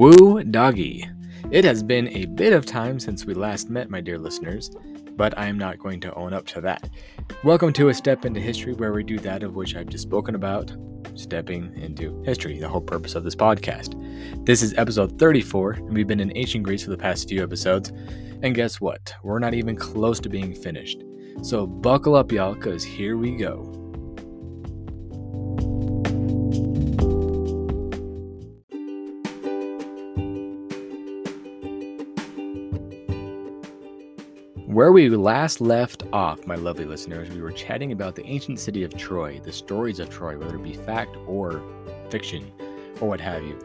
Woo doggy. It has been a bit of time since we last met, my dear listeners, but I am not going to own up to that. Welcome to A Step into History, where we do that of which I've just spoken about stepping into history, the whole purpose of this podcast. This is episode 34, and we've been in ancient Greece for the past few episodes. And guess what? We're not even close to being finished. So buckle up, y'all, because here we go. Where we last left off, my lovely listeners, we were chatting about the ancient city of Troy, the stories of Troy, whether it be fact or fiction or what have you.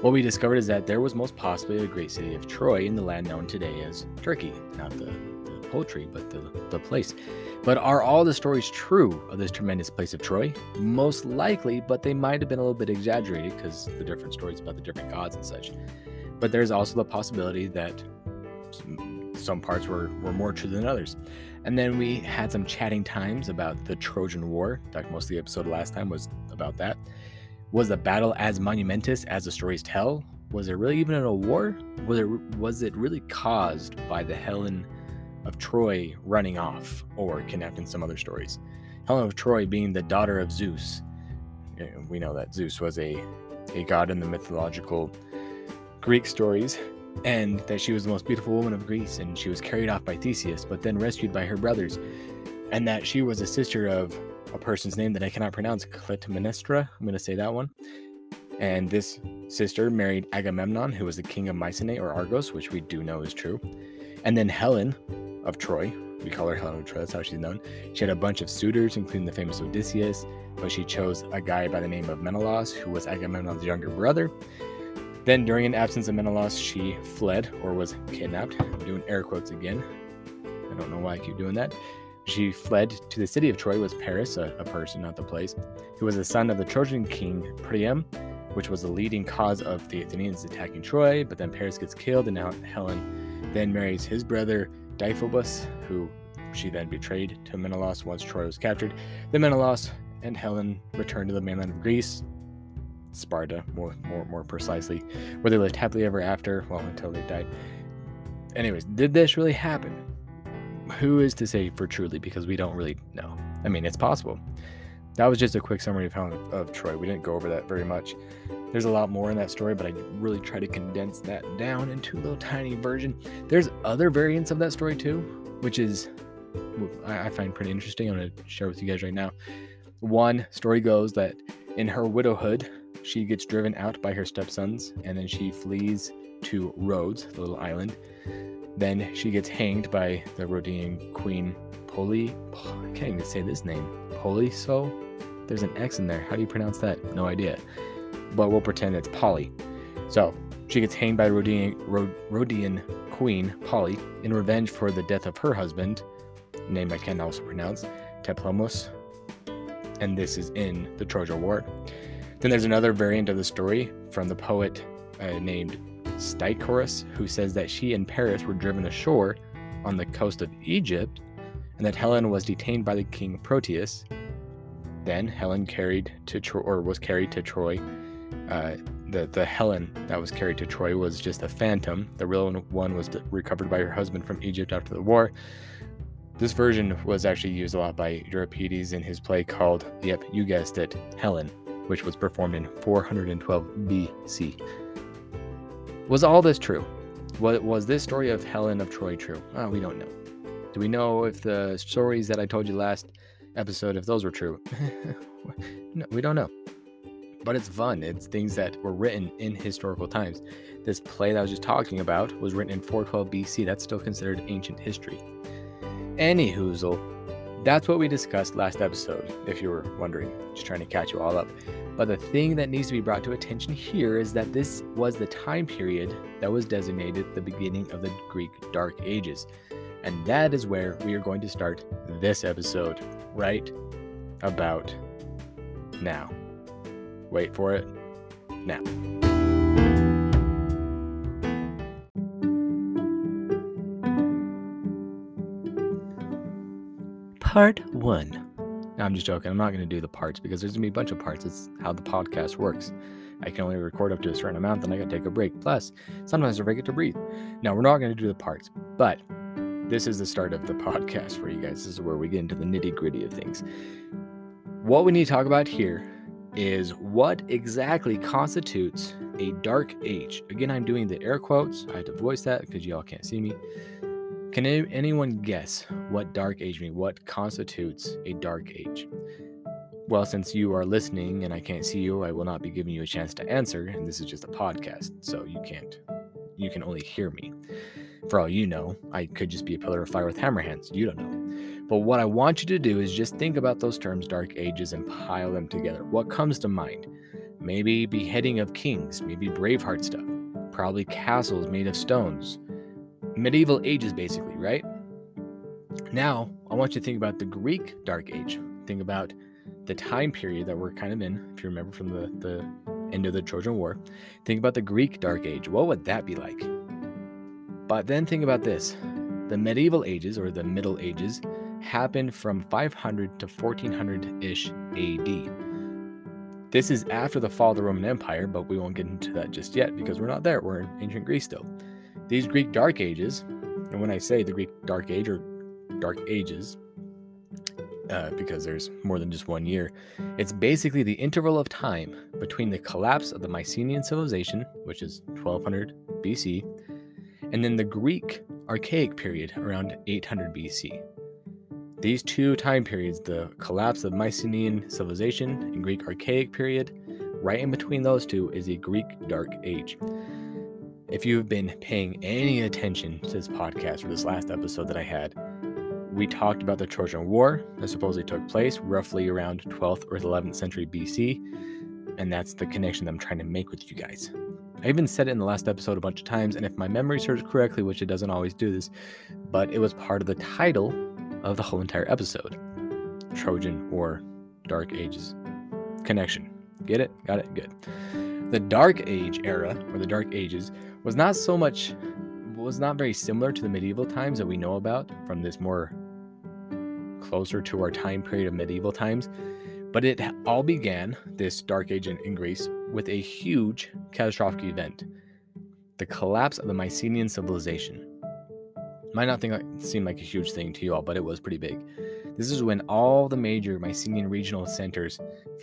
What we discovered is that there was most possibly a great city of Troy in the land known today as Turkey, not the, the poultry, but the, the place. But are all the stories true of this tremendous place of Troy? Most likely, but they might have been a little bit exaggerated because the different stories about the different gods and such. But there's also the possibility that some parts were, were more true than others. And then we had some chatting times about the Trojan War. In fact, most of the episode last time was about that. Was the battle as monumentous as the stories tell? Was there really even a war? Was it, was it really caused by the Helen of Troy running off or kidnapping some other stories? Helen of Troy being the daughter of Zeus. We know that Zeus was a, a god in the mythological Greek stories, and that she was the most beautiful woman of Greece, and she was carried off by Theseus, but then rescued by her brothers, and that she was a sister of a person's name that I cannot pronounce, Clytemnestra. I'm going to say that one. And this sister married Agamemnon, who was the king of Mycenae or Argos, which we do know is true. And then Helen of Troy, we call her Helen of Troy, that's how she's known. She had a bunch of suitors, including the famous Odysseus, but she chose a guy by the name of Menelaus, who was Agamemnon's younger brother. Then, during an absence of Menelaus, she fled or was kidnapped. I'm doing air quotes again. I don't know why I keep doing that. She fled to the city of Troy, was Paris, a, a person, not the place, who was the son of the Trojan king Priam, which was the leading cause of the Athenians attacking Troy. But then Paris gets killed, and now Helen then marries his brother Deiphobus, who she then betrayed to Menelaus once Troy was captured. Then Menelaus and Helen returned to the mainland of Greece, Sparta, more more more precisely, where they lived happily ever after, well, until they died. Anyways, did this really happen? Who is to say for truly? Because we don't really know. I mean, it's possible. That was just a quick summary of, how, of Troy. We didn't go over that very much. There's a lot more in that story, but I really try to condense that down into a little tiny version. There's other variants of that story too, which is I find pretty interesting. I'm going to share with you guys right now. One story goes that in her widowhood, she gets driven out by her stepsons and then she flees to Rhodes, the little island. Then she gets hanged by the Rhodian queen Poly. I can't even say this name. Poliso? There's an X in there. How do you pronounce that? No idea. But we'll pretend it's Polly. So she gets hanged by Rhodian, Rhodian queen Polly in revenge for the death of her husband, name I can also pronounce, Teplomus. And this is in the Trojan War. Then there's another variant of the story from the poet uh, named Staichorus, who says that she and Paris were driven ashore on the coast of Egypt, and that Helen was detained by the king Proteus. Then Helen carried to Troy, or was carried to Troy. Uh, the the Helen that was carried to Troy was just a phantom. The real one was recovered by her husband from Egypt after the war. This version was actually used a lot by Euripides in his play called, yep, you guessed it, Helen which was performed in 412 BC. Was all this true? Was this story of Helen of Troy true? Oh, we don't know. Do we know if the stories that I told you last episode, if those were true? no, we don't know. But it's fun. It's things that were written in historical times. This play that I was just talking about was written in 412 BC. That's still considered ancient history. Any hoozle, that's what we discussed last episode, if you were wondering, just trying to catch you all up. But the thing that needs to be brought to attention here is that this was the time period that was designated the beginning of the Greek Dark Ages. And that is where we are going to start this episode, right about now. Wait for it. Now. Part 1. No, I'm just joking. I'm not going to do the parts because there's going to be a bunch of parts. It's how the podcast works. I can only record up to a certain amount, then I gotta take a break. Plus, sometimes I forget to breathe. Now, we're not gonna do the parts, but this is the start of the podcast for you guys. This is where we get into the nitty gritty of things. What we need to talk about here is what exactly constitutes a dark age. Again, I'm doing the air quotes. I had to voice that because y'all can't see me. Can anyone guess what dark age means? What constitutes a dark age? Well, since you are listening and I can't see you, I will not be giving you a chance to answer. And this is just a podcast, so you can't, you can only hear me. For all you know, I could just be a pillar of fire with hammer hands. You don't know. But what I want you to do is just think about those terms, dark ages, and pile them together. What comes to mind? Maybe beheading of kings, maybe Braveheart stuff, probably castles made of stones. Medieval ages, basically, right? Now, I want you to think about the Greek Dark Age. Think about the time period that we're kind of in, if you remember from the, the end of the Trojan War. Think about the Greek Dark Age. What would that be like? But then think about this the medieval ages, or the Middle Ages, happened from 500 to 1400 ish AD. This is after the fall of the Roman Empire, but we won't get into that just yet because we're not there. We're in ancient Greece still. These Greek Dark Ages, and when I say the Greek Dark Age or Dark Ages, uh, because there's more than just one year, it's basically the interval of time between the collapse of the Mycenaean civilization, which is 1200 BC, and then the Greek Archaic period around 800 BC. These two time periods, the collapse of Mycenaean civilization and Greek Archaic period, right in between those two is the Greek Dark Age. If you've been paying any attention to this podcast or this last episode that I had, we talked about the Trojan War that supposedly took place roughly around 12th or 11th century BC, and that's the connection that I'm trying to make with you guys. I even said it in the last episode a bunch of times, and if my memory serves correctly, which it doesn't always do this, but it was part of the title of the whole entire episode Trojan War, Dark Ages connection. Get it? Got it? Good. The Dark Age era, or the Dark Ages, was not so much, was not very similar to the medieval times that we know about from this more closer to our time period of medieval times. But it all began, this Dark Age in, Greece, with a huge catastrophic event the collapse of the Mycenaean civilization. Might not think seem like a huge thing to you all, but it was pretty big. This is when all the major Mycenaean regional centers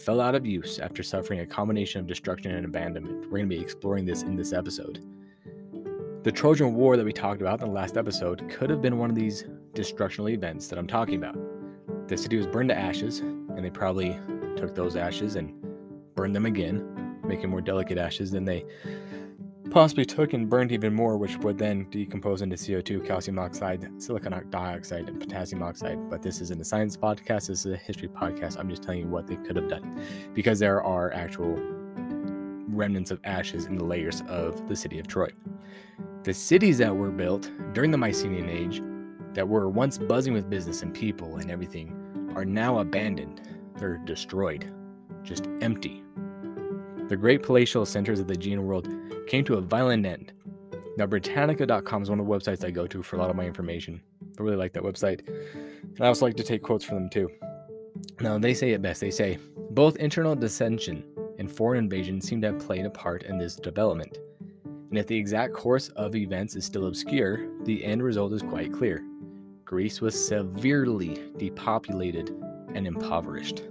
fell out of use after suffering a combination of destruction and abandonment. We're going to be exploring this in this episode. The Trojan War that we talked about in the last episode could have been one of these destructional events that I'm talking about. The city was burned to ashes, and they probably took those ashes and burned them again, making more delicate ashes than they possibly took and burned even more, which would then decompose into CO2, calcium oxide, silicon dioxide, and potassium oxide. But this isn't a science podcast, this is a history podcast. I'm just telling you what they could have done because there are actual remnants of ashes in the layers of the city of Troy. The cities that were built during the Mycenaean age, that were once buzzing with business and people and everything, are now abandoned. They're destroyed, just empty. The great palatial centers of the Aegean world came to a violent end. Now, Britannica.com is one of the websites I go to for a lot of my information. I really like that website. And I also like to take quotes from them too. Now, they say it best. They say, both internal dissension and foreign invasion seem to have played a part in this development. And if the exact course of events is still obscure, the end result is quite clear. Greece was severely depopulated and impoverished.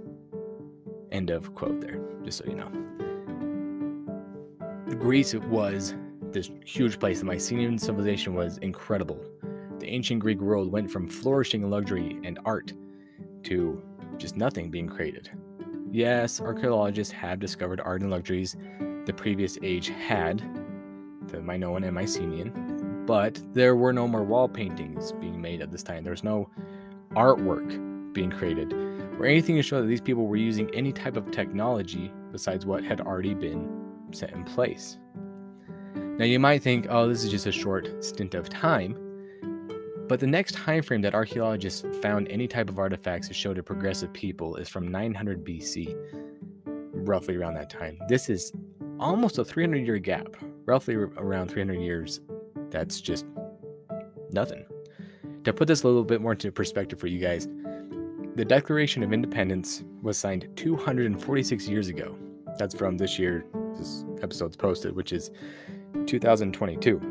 End of quote there, just so you know. Greece was this huge place. The Mycenaean civilization was incredible. The ancient Greek world went from flourishing luxury and art to just nothing being created. Yes, archaeologists have discovered art and luxuries the previous age had, the Minoan and Mycenaean, but there were no more wall paintings being made at this time. There was no artwork being created or anything to show that these people were using any type of technology besides what had already been set in place. Now you might think, oh, this is just a short stint of time, but the next time frame that archaeologists found any type of artifacts that showed a progressive people is from 900 BC, roughly around that time. This is almost a 300 year gap, roughly around 300 years. That's just nothing. To put this a little bit more into perspective for you guys, the Declaration of Independence was signed 246 years ago. That's from this year, this episode's posted, which is 2022.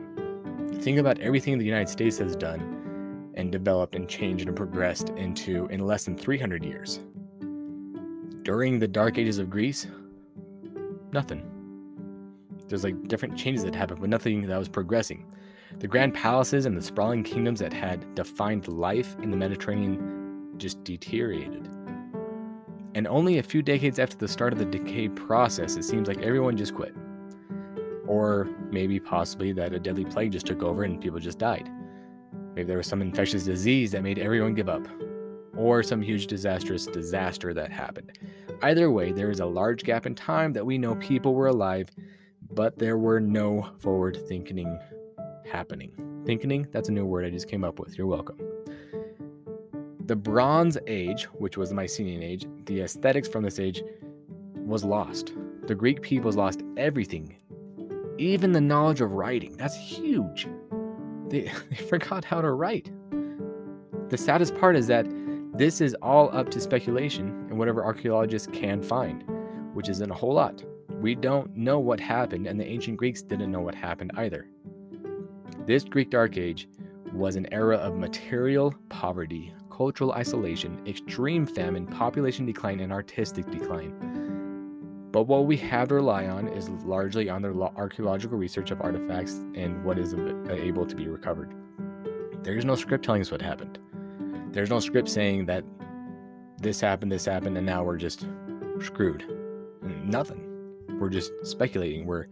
Think about everything the United States has done and developed and changed and progressed into in less than 300 years. During the dark ages of Greece, nothing. There's like different changes that happened, but nothing that was progressing. The grand palaces and the sprawling kingdoms that had defined life in the Mediterranean just deteriorated. And only a few decades after the start of the decay process, it seems like everyone just quit. Or maybe possibly that a deadly plague just took over and people just died. Maybe there was some infectious disease that made everyone give up. Or some huge disastrous disaster that happened. Either way, there is a large gap in time that we know people were alive, but there were no forward thinking happening. Thinking, that's a new word I just came up with. You're welcome. The Bronze Age, which was the Mycenaean Age, the aesthetics from this age was lost. The Greek peoples lost everything, even the knowledge of writing. That's huge. They, they forgot how to write. The saddest part is that this is all up to speculation and whatever archaeologists can find, which isn't a whole lot. We don't know what happened, and the ancient Greeks didn't know what happened either. This Greek Dark Age was an era of material poverty, cultural isolation, extreme famine, population decline, and artistic decline. But what we have to rely on is largely on the archaeological research of artifacts and what is able to be recovered. There is no script telling us what happened. There's no script saying that this happened, this happened, and now we're just screwed. Nothing. We're just speculating. We're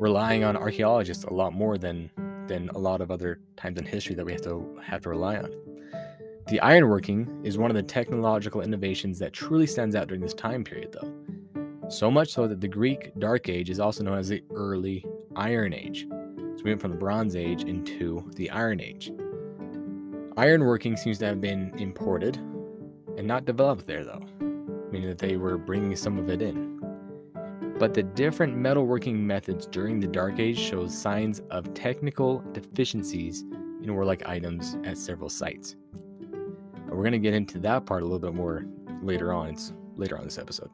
relying on archaeologists a lot more than than a lot of other times in history that we have to have to rely on. The ironworking is one of the technological innovations that truly stands out during this time period, though. So much so that the Greek Dark Age is also known as the Early Iron Age. So we went from the Bronze Age into the Iron Age. Ironworking seems to have been imported and not developed there, though, meaning that they were bringing some of it in. But the different metalworking methods during the Dark Age shows signs of technical deficiencies in warlike items at several sites. We're going to get into that part a little bit more later on. It's later on this episode.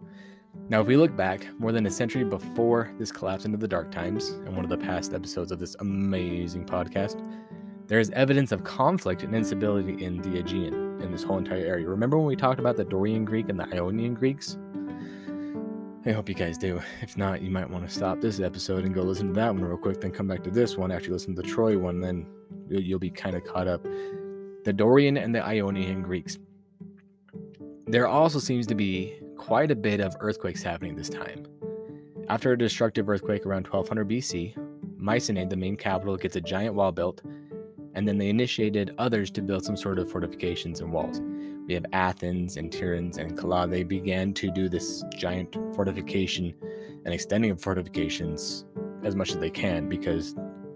Now, if we look back more than a century before this collapse into the dark times, and one of the past episodes of this amazing podcast, there is evidence of conflict and instability in the Aegean, in this whole entire area. Remember when we talked about the Dorian Greek and the Ionian Greeks? I hope you guys do. If not, you might want to stop this episode and go listen to that one real quick, then come back to this one after you listen to the Troy one, then you'll be kind of caught up. The Dorian and the Ionian Greeks. There also seems to be quite a bit of earthquakes happening this time. After a destructive earthquake around 1200 BC, Mycenae, the main capital, gets a giant wall built and then they initiated others to build some sort of fortifications and walls. We have Athens and Tiryns and Kala. They began to do this giant fortification and extending of fortifications as much as they can because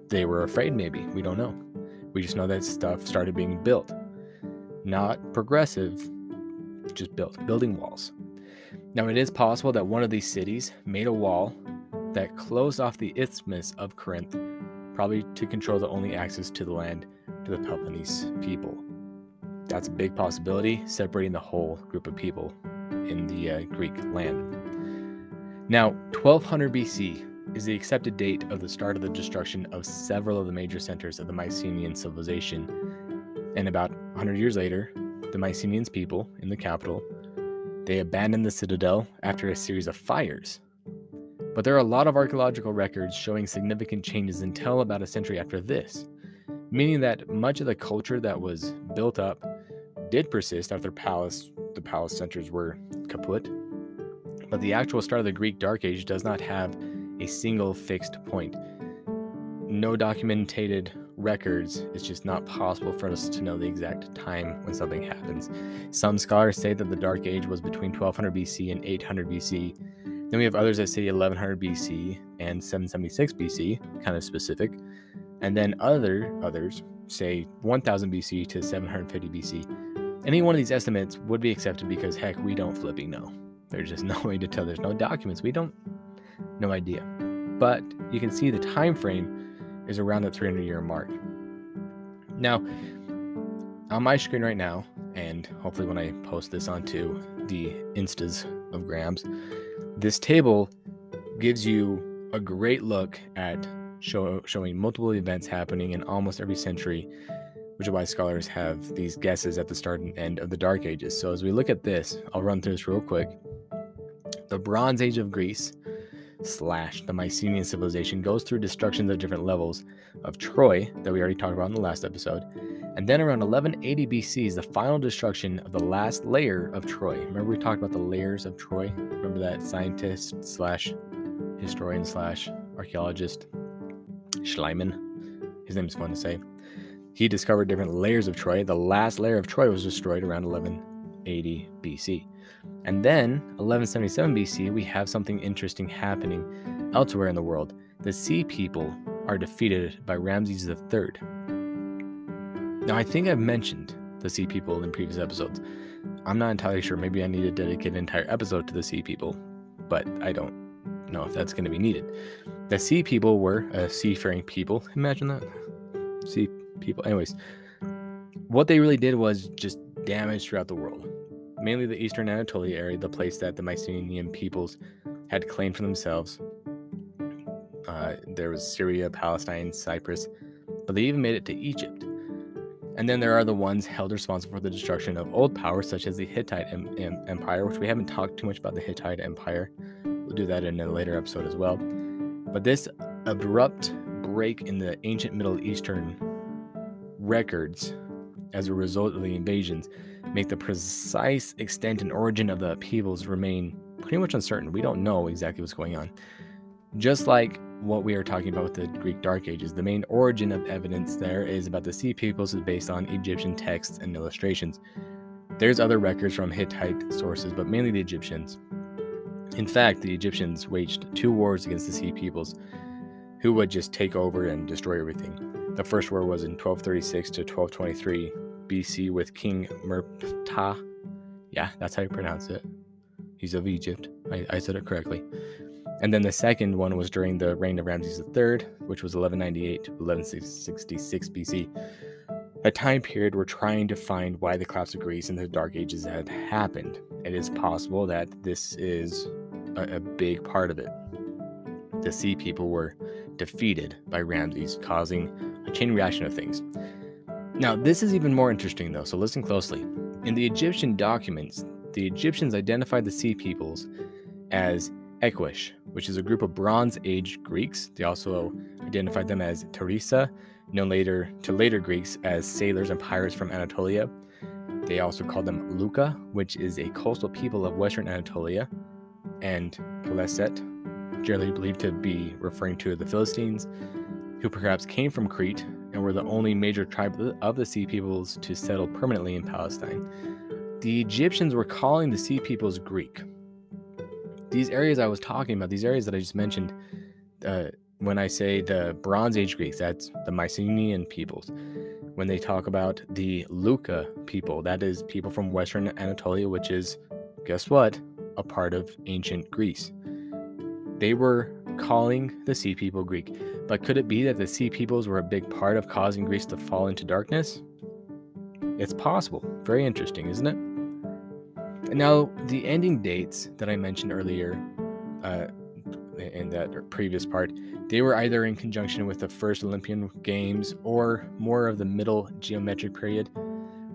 they were afraid, maybe. We don't know. We just know that stuff started being built. Not progressive, just built, building walls. Now, it is possible that one of these cities made a wall that closed off the isthmus of Corinth probably to control the only access to the land to the Peloponnese people. That's a big possibility, separating the whole group of people in the uh, Greek land. Now, 1200 BC is the accepted date of the start of the destruction of several of the major centers of the Mycenaean civilization. And about 100 years later, the Mycenaeans people in the capital, they abandoned the citadel after a series of fires but there are a lot of archaeological records showing significant changes until about a century after this, meaning that much of the culture that was built up did persist after palace the palace centers were kaput. But the actual start of the Greek Dark Age does not have a single fixed point. No documented records, it's just not possible for us to know the exact time when something happens. Some scholars say that the Dark Age was between 1200 BC and 800 BC, then we have others that say 1100 BC and 776 BC, kind of specific. And then other others say 1000 BC to 750 BC. Any one of these estimates would be accepted because heck, we don't flipping know. There's just no way to tell. There's no documents. We don't no idea. But you can see the time frame is around the 300 year mark. Now, on my screen right now, and hopefully when I post this onto the instas of grams, this table gives you a great look at show, showing multiple events happening in almost every century, which is why scholars have these guesses at the start and end of the Dark Ages. So as we look at this, I'll run through this real quick. The Bronze Age of Greece slash the Mycenaean civilization goes through destructions of different levels of Troy that we already talked about in the last episode. And then around 1180 BC is the final destruction of the last layer of Troy. Remember we talked about the layers of Troy? Remember that scientist slash historian slash archaeologist Schliemann? His name is fun to say. He discovered different layers of Troy. The last layer of Troy was destroyed around 1180 BC. And then, 1177 BC, we have something interesting happening elsewhere in the world. The Sea People are defeated by Ramses III. Now, I think I've mentioned the Sea People in previous episodes. I'm not entirely sure. Maybe I need to dedicate an entire episode to the Sea People, but I don't know if that's going to be needed. The Sea People were a seafaring people. Imagine that. Sea people. Anyways, what they really did was just damage throughout the world mainly the eastern Anatolia area, the place that the Mycenaean peoples had claimed for themselves. Uh, there was Syria, Palestine, Cyprus, but they even made it to Egypt. And then there are the ones held responsible for the destruction of old powers, such as the Hittite em- em- Empire, which we haven't talked too much about the Hittite Empire. We'll do that in a later episode as well. But this abrupt break in the ancient Middle Eastern records as a result of the invasions make the precise extent and origin of the upheavals remain pretty much uncertain. We don't know exactly what's going on. Just like what we are talking about with the Greek Dark Ages, the main origin of evidence there is about the Sea Peoples is based on Egyptian texts and illustrations. There's other records from Hittite sources, but mainly the Egyptians. In fact, the Egyptians waged two wars against the Sea Peoples, who would just take over and destroy everything. The first war was in 1236 to 1223, BC with King Murptah. Yeah, that's how you pronounce it. He's of Egypt. I, I said it correctly. And then the second one was during the reign of Ramses III, which was 1198 to 1166 BC. A time period we're trying to find why the collapse of Greece and the Dark Ages had happened. It is possible that this is a, a big part of it. The Sea People were defeated by Ramses, causing a chain reaction of things. Now, this is even more interesting though, so listen closely. In the Egyptian documents, the Egyptians identified the Sea Peoples as Ekwesh, which is a group of Bronze Age Greeks. They also identified them as Teresa, known later to later Greeks as sailors and pirates from Anatolia. They also called them Lukka, which is a coastal people of Western Anatolia, and Peleset, generally believed to be referring to the Philistines, who perhaps came from Crete and were the only major tribe of the Sea Peoples to settle permanently in Palestine. The Egyptians were calling the Sea Peoples Greek. These areas I was talking about, these areas that I just mentioned, uh, when I say the Bronze Age Greeks, that's the Mycenaean peoples. When they talk about the Lukka people, that is people from Western Anatolia, which is, guess what, a part of ancient Greece. They were calling the Sea People Greek. But could it be that the Sea Peoples were a big part of causing Greece to fall into darkness? It's possible. Very interesting, isn't it? Now, the ending dates that I mentioned earlier uh, in that previous part, they were either in conjunction with the first Olympian Games or more of the middle geometric period.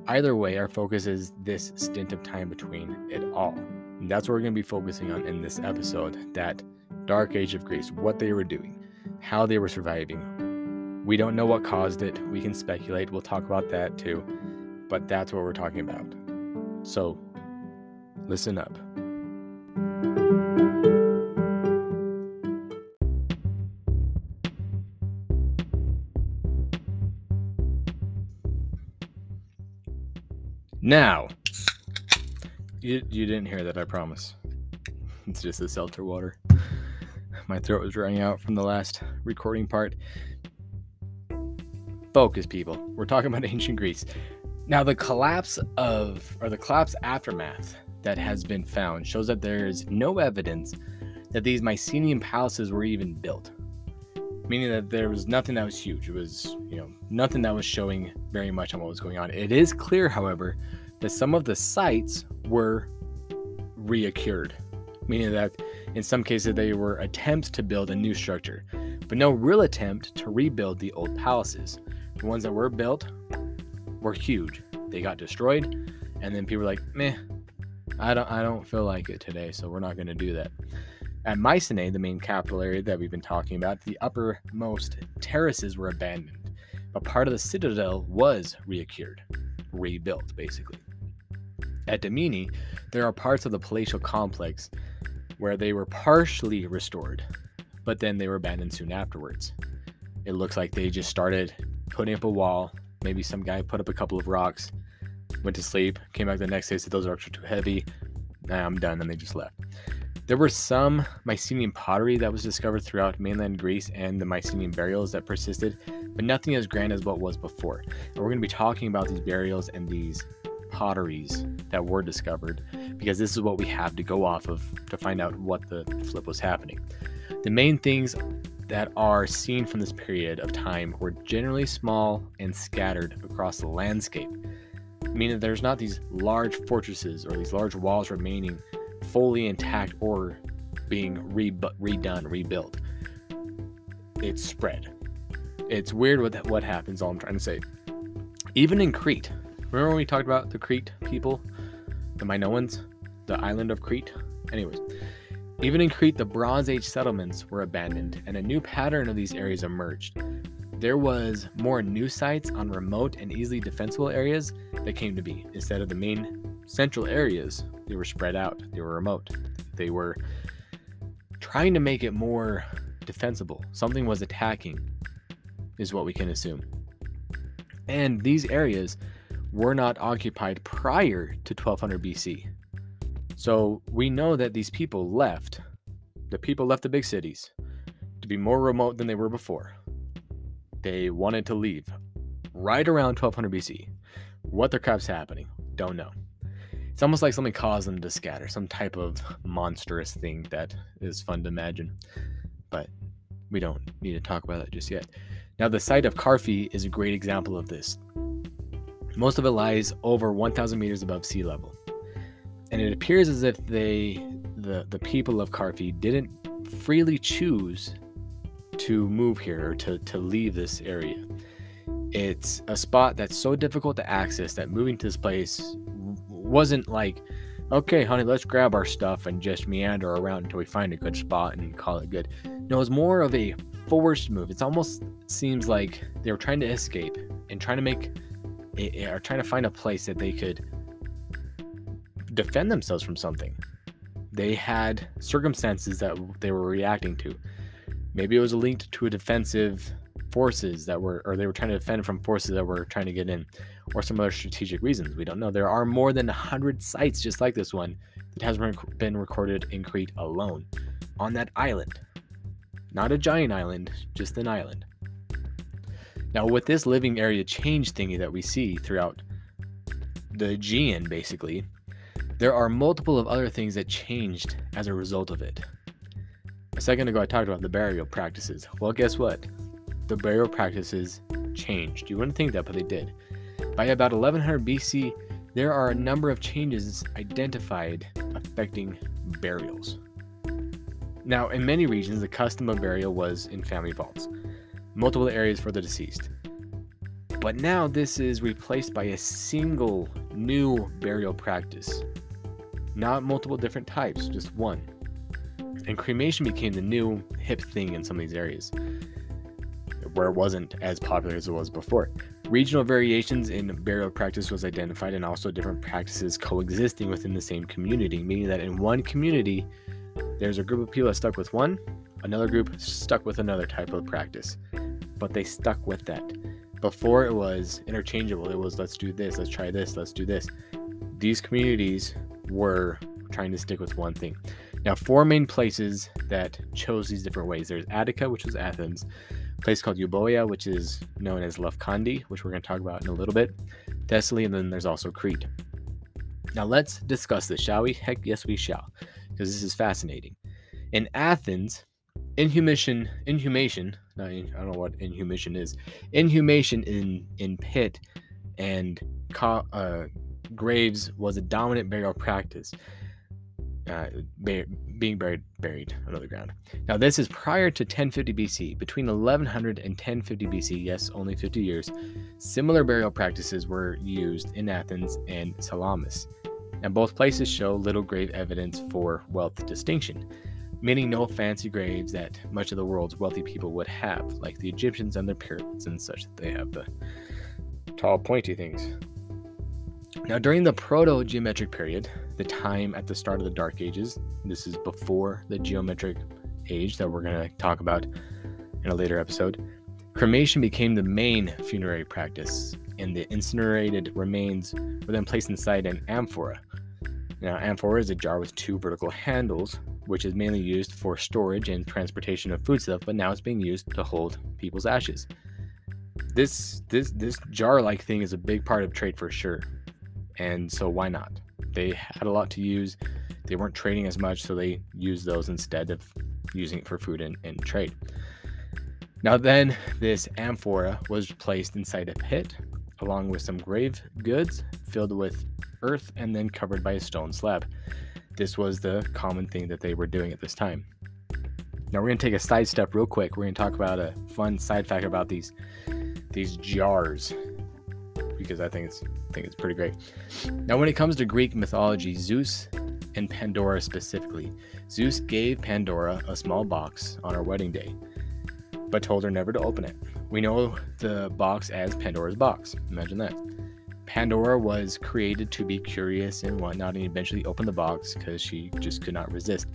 Either way, our focus is this stint of time between it all. And that's what we're going to be focusing on in this episode that dark age of Greece, what they were doing how they were surviving. We don't know what caused it. We can speculate. We'll talk about that too. But that's what we're talking about. So, listen up. Now, you, you didn't hear that, I promise. It's just the seltzer water. My throat was drying out from the last recording part. Focus, people. We're talking about ancient Greece. Now, the collapse of, or the collapse aftermath that has been found shows that there is no evidence that these Mycenaean palaces were even built. Meaning that there was nothing that was huge. It was, you know, nothing that was showing very much on what was going on. It is clear, however, that some of the sites were reoccurred meaning that in some cases they were attempts to build a new structure, but no real attempt to rebuild the old palaces. The ones that were built were huge. They got destroyed, and then people were like, meh, I don't I don't feel like it today, so we're not gonna do that. At Mycenae, the main capital area that we've been talking about, the uppermost terraces were abandoned, but part of the citadel was reoccurred, rebuilt, basically. At Dimini, there are parts of the palatial complex where they were partially restored, but then they were abandoned soon afterwards. It looks like they just started putting up a wall. Maybe some guy put up a couple of rocks, went to sleep, came back the next day, said those rocks are too heavy. Nah, I'm done, and they just left. There were some Mycenaean pottery that was discovered throughout mainland Greece and the Mycenaean burials that persisted, but nothing as grand as what was before. And we're going to be talking about these burials and these potteries that were discovered because this is what we have to go off of to find out what the flip was happening. The main things that are seen from this period of time were generally small and scattered across the landscape, meaning there's not these large fortresses or these large walls remaining fully intact or being re- redone, rebuilt. It's spread. It's weird what what happens. All I'm trying to say. Even in Crete, remember when we talked about the Crete people, the Minoans, the island of Crete. Anyways, even in Crete, the Bronze Age settlements were abandoned, and a new pattern of these areas emerged. There was more new sites on remote and easily defensible areas that came to be instead of the main central areas, they were spread out, they were remote. They were trying to make it more defensible. Something was attacking, is what we can assume. And these areas were not occupied prior to 1200 BC. So we know that these people left, the people left the big cities to be more remote than they were before. They wanted to leave right around 1200 BC. What the crap's happening? Don't know. It's almost like something caused them to scatter, some type of monstrous thing that is fun to imagine. But we don't need to talk about that just yet. Now, the site of Karphi is a great example of this. Most of it lies over 1,000 meters above sea level. And it appears as if they, the, the people of Karphi, didn't freely choose to move here or to, to leave this area. It's a spot that's so difficult to access that moving to this place wasn't like, okay, honey, let's grab our stuff and just meander around until we find a good spot and call it good. No, it was more of a forced move. It almost seems like they were trying to escape and trying to make, or trying to find a place that they could defend themselves from something. They had circumstances that they were reacting to. Maybe it was linked to a defensive forces that were, or they were trying to defend from forces that were trying to get in, or some other strategic reasons. We don't know. There are more than 100 sites just like this one that has been recorded in Crete alone on that island. Not a giant island, just an island. Now, with this living area change thingy that we see throughout the Aegean, basically, there are multiple of other things that changed as a result of it. A second ago, I talked about the burial practices. Well, guess what? the burial practices changed. You wouldn't think that, but they did. By about 1100 BC, there are a number of changes identified affecting burials. Now, in many regions, the custom of burial was in family vaults, multiple areas for the deceased. But now this is replaced by a single new burial practice. Not multiple different types, just one. And cremation became the new hip thing in some of these areas where it wasn't as popular as it was before. Regional variations in burial practice was identified, and also different practices coexisting within the same community, meaning that in one community, there's a group of people that stuck with one, another group stuck with another type of practice, but they stuck with that. Before it was interchangeable, it was let's do this, let's try this, let's do this. These communities were trying to stick with one thing. Now, four main places that chose these different ways. There's Attica, which was Athens a place called Euboea, which is known as Lefkandi, which we're going to talk about in a little bit, Thessaly, and then there's also Crete. Now let's discuss this, shall we? Heck yes, we shall, because this is fascinating. In Athens, inhumation, inhumation, I don't know what inhumation is. Inhumation in in pit and uh, graves was a dominant burial practice. uh, being buried buried under the ground. Now, this is prior to 1050 BC. Between 1100 and 1050 BC, yes, only 50 years, similar burial practices were used in Athens and Salamis. And both places show little grave evidence for wealth distinction, meaning no fancy graves that much of the world's wealthy people would have, like the Egyptians and their pyramids and such. That they have the tall, pointy things. Now, during the Proto Geometric period, the time at the start of the Dark Ages, this is before the Geometric Age that we're going to talk about in a later episode, cremation became the main funerary practice, and the incinerated remains were then placed inside an amphora. Now, amphora is a jar with two vertical handles, which is mainly used for storage and transportation of food stuff, but now it's being used to hold people's ashes. This this this jar-like thing is a big part of trade for sure and so why not? They had a lot to use. They weren't trading as much, so they used those instead of using it for food and, and trade. Now, then, this amphora was placed inside a pit along with some grave goods filled with earth and then covered by a stone slab. This was the common thing that they were doing at this time. Now we're going to take a side step real quick. We're going to talk about a fun side fact about these these jars because I think it's I think it's pretty great. Now, when it comes to Greek mythology, Zeus and Pandora specifically, Zeus gave Pandora a small box on her wedding day, but told her never to open it. We know the box as Pandora's box. Imagine that. Pandora was created to be curious and whatnot, and eventually opened the box because she just could not resist.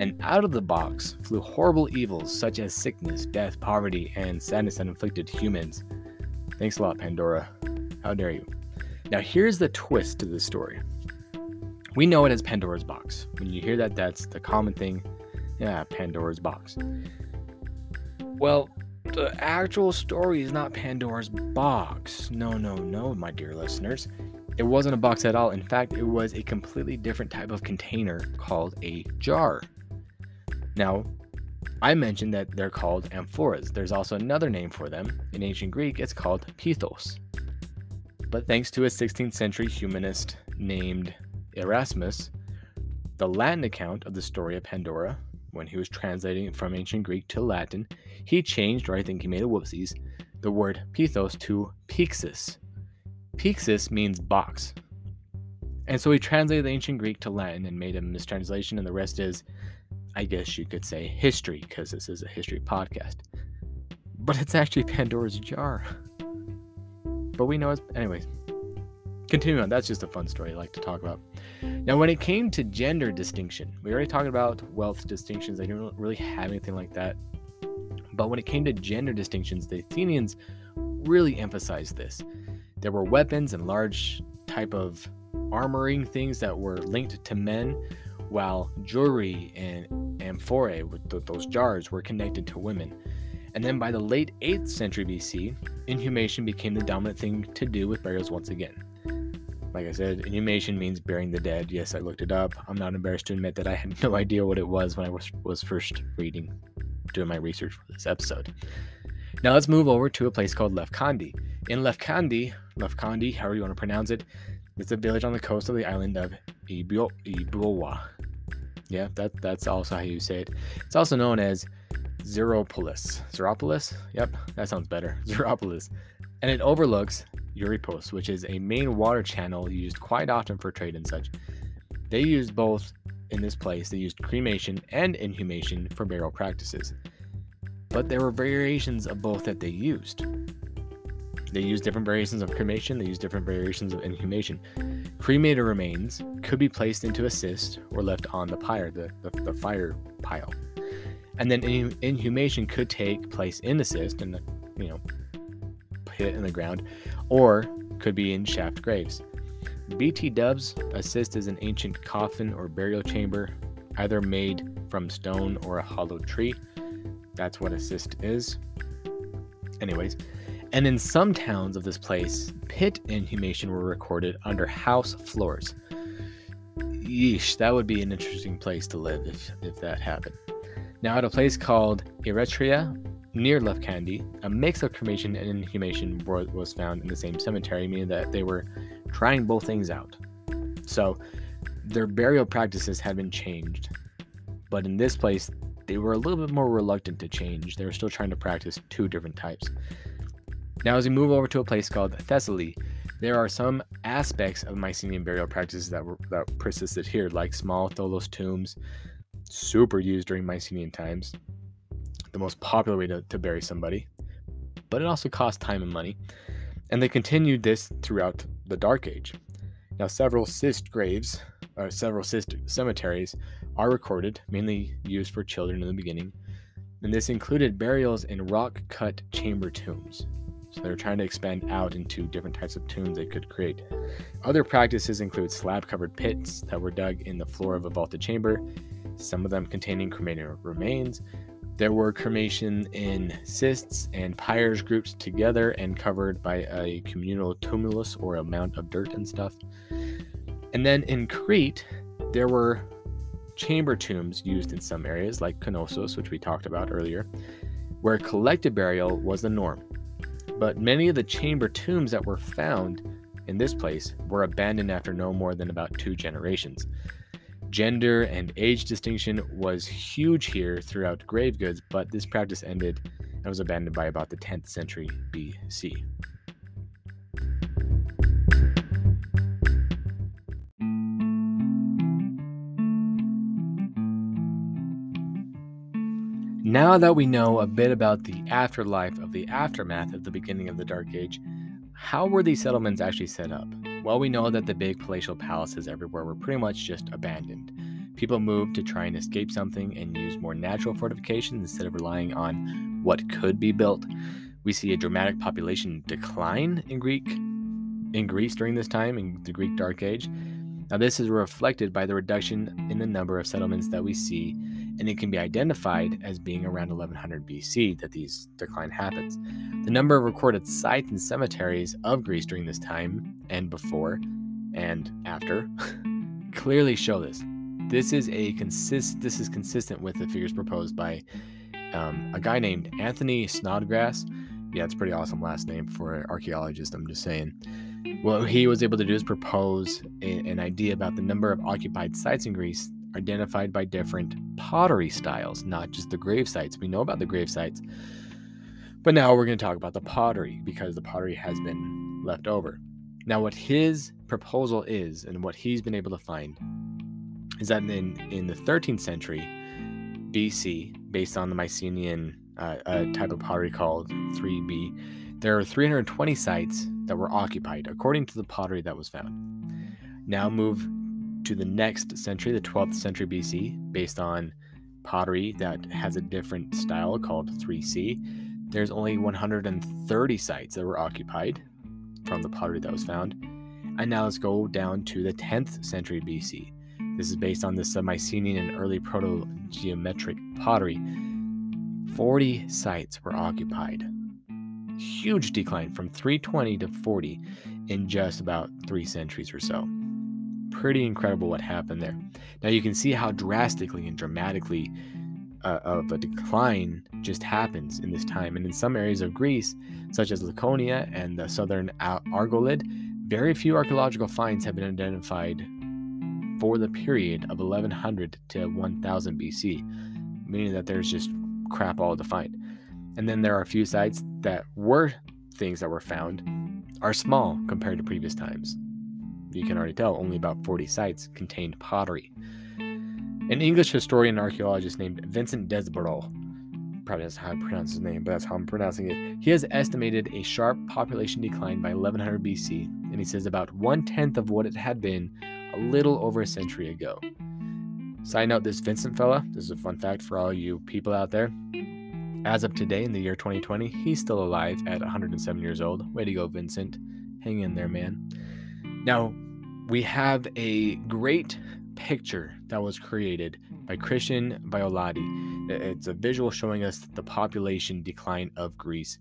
And out of the box flew horrible evils such as sickness, death, poverty, and sadness that inflicted humans. Thanks a lot, Pandora. How dare you? Now, here's the twist to the story. We know it as Pandora's box. When you hear that, that's the common thing. Yeah, Pandora's box. Well, the actual story is not Pandora's box. No, no, no, my dear listeners. It wasn't a box at all. In fact, it was a completely different type of container called a jar. Now, I mentioned that they're called amphoras. There's also another name for them. In ancient Greek, it's called pithos. But thanks to a 16th century humanist named Erasmus, the Latin account of the story of Pandora, when he was translating it from ancient Greek to Latin, he changed, or I think he made a whoopsies, the word pithos to pyxis. Pyxis means box. And so he translated the ancient Greek to Latin and made a mistranslation, and the rest is, I guess you could say, history, because this is a history podcast. But it's actually Pandora's jar. But we know it's anyways. Continuing on, that's just a fun story I like to talk about. Now, when it came to gender distinction, we already talked about wealth distinctions. I don't really have anything like that. But when it came to gender distinctions, the Athenians really emphasized this. There were weapons and large type of armoring things that were linked to men, while jewelry and amphorae, with those jars, were connected to women. And then by the late 8th century BC, inhumation became the dominant thing to do with burials once again. Like I said, inhumation means burying the dead. Yes, I looked it up. I'm not embarrassed to admit that I had no idea what it was when I was, was first reading, doing my research for this episode. Now let's move over to a place called Lefkandi. In Lefkandi, Lefkandi, however you want to pronounce it, it's a village on the coast of the island of Ibowa. Yeah, that, that's also how you say it. It's also known as Xeropolis. Xeropolis? Yep, that sounds better. Xeropolis. And it overlooks Euripos, which is a main water channel used quite often for trade and such. They use both in this place, they used cremation and inhumation for burial practices. But there were variations of both that they used. They used different variations of cremation, they used different variations of inhumation. Cremated remains could be placed into a cist or left on the pyre, the, the, the fire pile and then inhumation could take place in the cist and you know pit in the ground or could be in shaft graves bt dubs a cist is an ancient coffin or burial chamber either made from stone or a hollow tree. That's what a cist is. Anyways and in some towns of this place pit inhumation were recorded under house floors. Yeesh that would be an interesting place to live if if that happened. Now, at a place called Eretria near Lefkandi, a mix of cremation and inhumation was found in the same cemetery, meaning that they were trying both things out. So, their burial practices had been changed, but in this place, they were a little bit more reluctant to change. They were still trying to practice two different types. Now, as we move over to a place called Thessaly, there are some aspects of Mycenaean burial practices that were that persisted here, like small tholos tombs, super used during Mycenaean times, the most popular way to, to bury somebody, but it also cost time and money. And they continued this throughout the Dark Age. Now, several cist graves, or several cist cemeteries, are recorded, mainly used for children in the beginning, and this included burials in rock cut chamber tombs. So they were trying to expand out into different types of tombs they could create. Other practices include slab covered pits that were dug in the floor of a vaulted chamber, some of them containing cremated remains. There were cremation in cists and pyres grouped together and covered by a communal tumulus or a mound of dirt and stuff. And then in Crete, there were chamber tombs used in some areas, like Knossos, which we talked about earlier, where collective burial was the norm. But many of the chamber tombs that were found in this place were abandoned after no more than about two generations. Gender and age distinction was huge here throughout grave goods, but this practice ended and was abandoned by about the 10th century BC. Now that we know a bit about the afterlife of the aftermath of the beginning of the Dark Age, how were these settlements actually set up? Well, we know that the big palatial palaces everywhere were pretty much just abandoned. People moved to try and escape something and use more natural fortifications instead of relying on what could be built. We see a dramatic population decline in Greek in Greece during this time in the Greek Dark Age. Now this is reflected by the reduction in the number of settlements that we see and it can be identified as being around 1100 BC that these decline happens. The number of recorded sites and cemeteries of Greece during this time and before and after clearly show this. This is a consist. This is consistent with the figures proposed by um, a guy named Anthony Snodgrass. Yeah, it's pretty awesome last name for an archaeologist. I'm just saying. What he was able to do is propose a, an idea about the number of occupied sites in Greece identified by different pottery styles, not just the grave sites. We know about the grave sites, but now we're going to talk about the pottery because the pottery has been left over. Now, what his proposal is and what he's been able to find is that in, in the 13th century BC, based on the Mycenaean uh, type of pottery called 3B, there are 320 sites that were occupied according to the pottery that was found. Now move to the next century, the 12th century BC, based on pottery that has a different style called 3C, there's only 130 sites that were occupied from the pottery that was found. And now let's go down to the 10th century BC. This is based on the Mycenaean and early Proto Geometric pottery. 40 sites were occupied. Huge decline from 320 to 40 in just about three centuries or so pretty incredible what happened there. Now you can see how drastically and dramatically uh, of a decline just happens in this time. And in some areas of Greece, such as Laconia and the southern Argolid, very few archaeological finds have been identified for the period of 1100 to 1000 BC, meaning that there's just crap all to find. And then there are a few sites that were things that were found are small compared to previous times you can already tell, only about 40 sites contained pottery. An English historian and archaeologist named Vincent Desborough, probably that's how I pronounce his name, but that's how I'm pronouncing it. He has estimated a sharp population decline by 1100 BC, and he says about one tenth of what it had been a little over a century ago. Side note: This Vincent fella, this is a fun fact for all you people out there. As of today, in the year 2020, he's still alive at 107 years old. Way to go, Vincent! Hang in there, man. Now, we have a great picture that was created by Cristian Violatti. It's a visual showing us the population decline of Greece,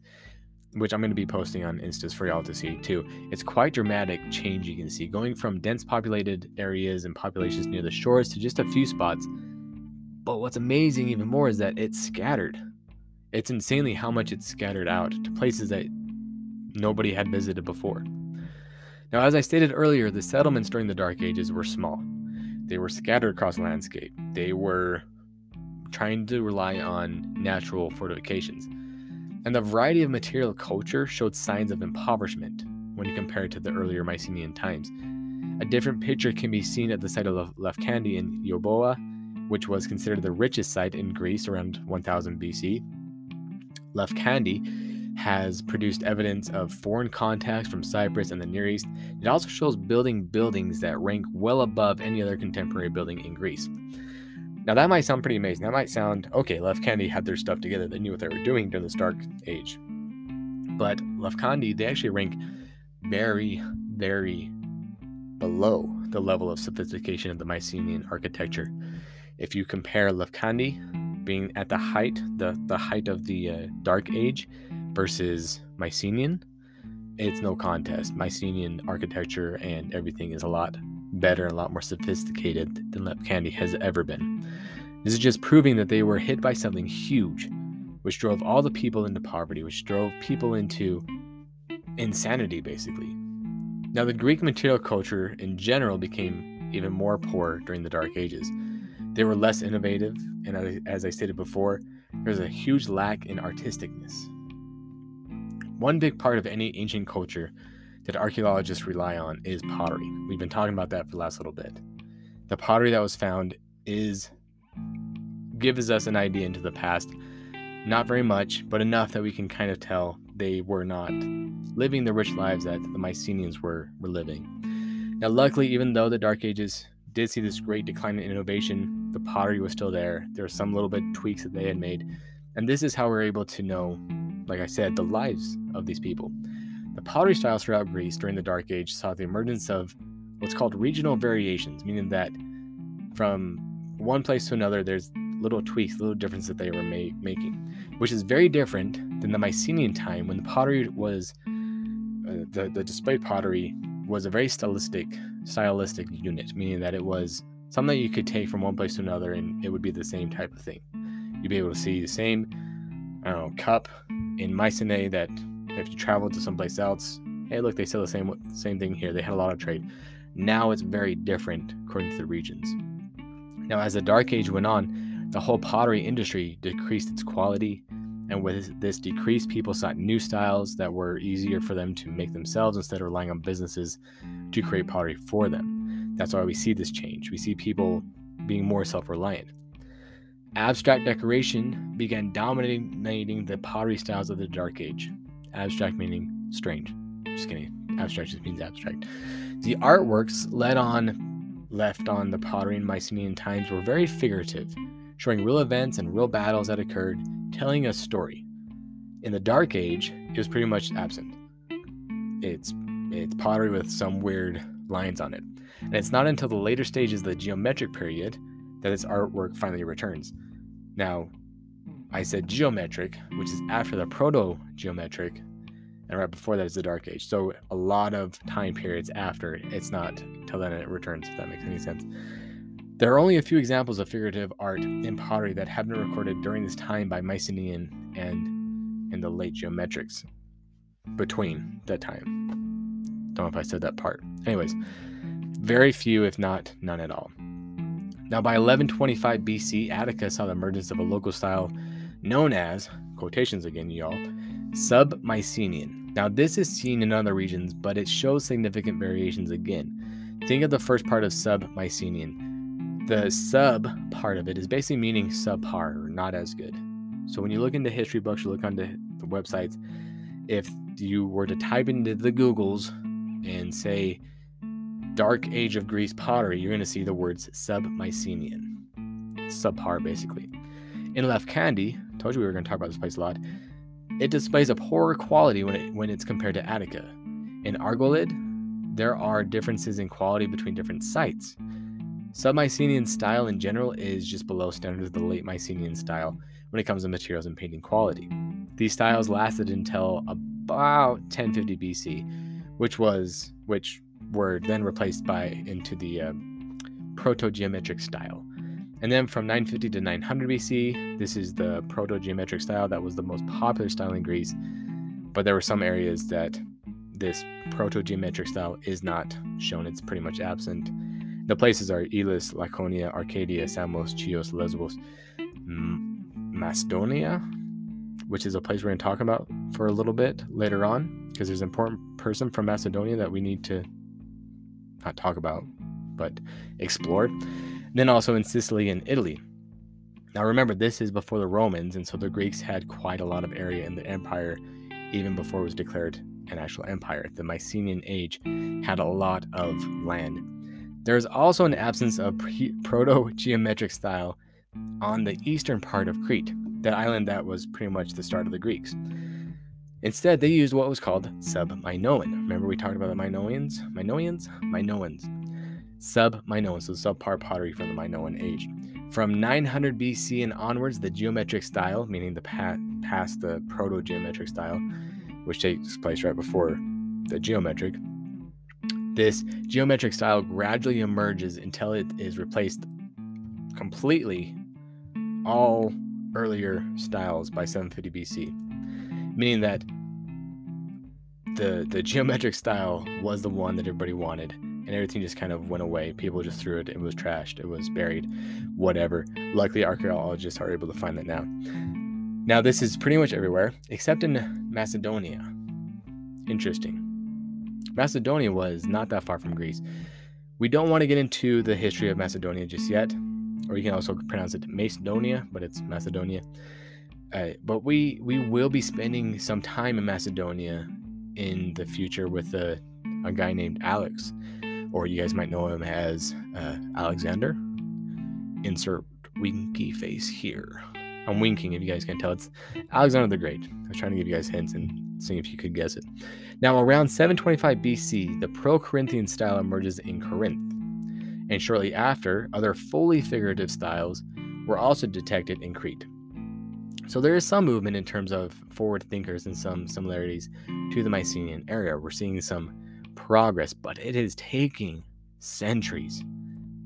which I'm going to be posting on Instas for y'all to see too. It's quite dramatic change you can see, going from dense populated areas and populations near the shores to just a few spots. But what's amazing even more is that it's scattered. It's insanely how much it's scattered out to places that nobody had visited before. Now, as I stated earlier, the settlements during the Dark Ages were small. They were scattered across the landscape. They were trying to rely on natural fortifications. And the variety of material culture showed signs of impoverishment when you compare it to the earlier Mycenaean times. A different picture can be seen at the site of Lefkandi in Euboea, which was considered the richest site in Greece around 1000 BC. Lefkandi has produced evidence of foreign contacts from Cyprus and the Near East. It also shows building buildings that rank well above any other contemporary building in Greece. Now, that might sound pretty amazing. That might sound okay, Lefkandi had their stuff together. They knew what they were doing during this dark age. But Lefkandi, they actually rank very, very below the level of sophistication of the Mycenaean architecture. If you compare Lefkandi being at the height, the, the height of the uh, Dark Age versus Mycenaean, it's no contest. Mycenaean architecture and everything is a lot better and a lot more sophisticated than Lefkandi has ever been. This is just proving that they were hit by something huge, which drove all the people into poverty, which drove people into insanity, basically. Now, the Greek material culture in general became even more poor during the Dark Ages. They were less innovative, and as I stated before, there's a huge lack in artisticness. One big part of any ancient culture that archaeologists rely on is pottery. We've been talking about that for the last little bit. The pottery that was found is gives us an idea into the past. Not very much, but enough that we can kind of tell they were not living the rich lives that the Mycenaeans were, were living. Now, luckily, even though the Dark Ages did see this great decline in innovation, the pottery was still there. There were some little bit tweaks that they had made. And this is how we're able to know, like I said, the lives of these people. The pottery styles throughout Greece during the Dark Age saw the emergence of what's called regional variations, meaning that from one place to another, there's little tweaks, little differences that they were ma- making, which is very different than the Mycenaean time when the pottery was uh, the the displayed pottery was a very stylistic stylistic unit, meaning that it was something you could take from one place to another and it would be the same type of thing. You'd be able to see the same I don't know, cup in Mycenae that if you traveled to someplace else, hey, look, they sell the same same thing here. They had a lot of trade. Now it's very different according to the regions. Now, as the Dark Age went on, the whole pottery industry decreased its quality, and with this decrease, people sought new styles that were easier for them to make themselves instead of relying on businesses to create pottery for them. That's why we see this change. We see people mm. being more self reliant. Abstract decoration began dominating the pottery styles of the Dark Age. Abstract meaning strange. Just kidding. Abstract just means abstract. The artworks led on left on the pottery in Mycenaean times were very figurative, showing real events and real battles that occurred, telling a story. In the Dark Age, it was pretty much absent. It's it's pottery with some weird lines on it. And it's not until the later stages of the geometric period that its artwork finally returns. Now, I said geometric, which is after the proto geometric, and right before that is the Dark Age. So a lot of time periods after it's not till then it returns, if that makes any sense. There are only a few examples of figurative art in pottery that have been recorded during this time by Mycenaean and in the late geometrics between that time. Don't know if I said that part. Anyways, very few, if not none at all. Now, by 1125 BC, Attica saw the emergence of a local style known as, quotations again, y'all, Sub-Mycenaean. Now, this is seen in other regions, but it shows significant variations again. Think of the first part of Sub-Mycenaean. The sub part of it is basically meaning subpar or not as good. So when you look into history books, you look onto the websites, if you were to type into the Googles and say Dark Age of Greece pottery, you're going to see the words Sub-Mycenaean. Subpar, basically. In Lefkandi, told you we were going to talk about this place a lot. It displays a poorer quality when, it, when it's compared to Attica. In Argolid, there are differences in quality between different sites. Sub-Mycenaean style in general is just below standards of the late Mycenaean style when it comes to materials and painting quality. These styles lasted until about 1050 BC, which was which were then replaced by into the uh, proto-geometric style. And then from 950 to 900 BC, this is the proto geometric style that was the most popular style in Greece. But there were some areas that this proto geometric style is not shown, it's pretty much absent. The places are Elis, Laconia, Arcadia, Samos, Chios, Lesbos, Macedonia, which is a place we're going to talk about for a little bit later on, because there's an important person from Macedonia that we need to not talk about, but explore. Then also in Sicily and Italy. Now remember, this is before the Romans, and so the Greeks had quite a lot of area in the empire even before it was declared an actual empire. The Mycenaean age had a lot of land. There is also an absence of proto geometric style on the eastern part of Crete, that island that was pretty much the start of the Greeks. Instead, they used what was called sub-Minoan. Remember we talked about the Minoans? Minoans? Minoans. Sub-Minoan, so subpar pottery from the Minoan age. From 900 BC and onwards, the geometric style, meaning the pa- past the proto-geometric style, which takes place right before the geometric, this geometric style gradually emerges until it is replaced completely all earlier styles by 750 BC, meaning that the the geometric style was the one that everybody wanted, and everything just kind of went away. People just threw it. It was trashed. It was buried. Whatever. Luckily, archaeologists are able to find that now. Now, this is pretty much everywhere except in Macedonia. Interesting. Macedonia was not that far from Greece. We don't want to get into the history of Macedonia just yet or you can also pronounce it Macedonia, but it's Macedonia. Uh, but we we will be spending some time in Macedonia in the future with a, a guy named Alex, or you guys might know him as uh, Alexander. Insert winky face here. I'm winking if you guys can tell. It's Alexander the Great. I was trying to give you guys hints and seeing if you could guess it. Now, around 725 BC, the Pro Corinthian style emerges in Corinth and shortly after, other fully figurative styles were also detected in Crete. So there is some movement in terms of forward thinkers and some similarities to the Mycenaean area. We're seeing some progress, but it is taking centuries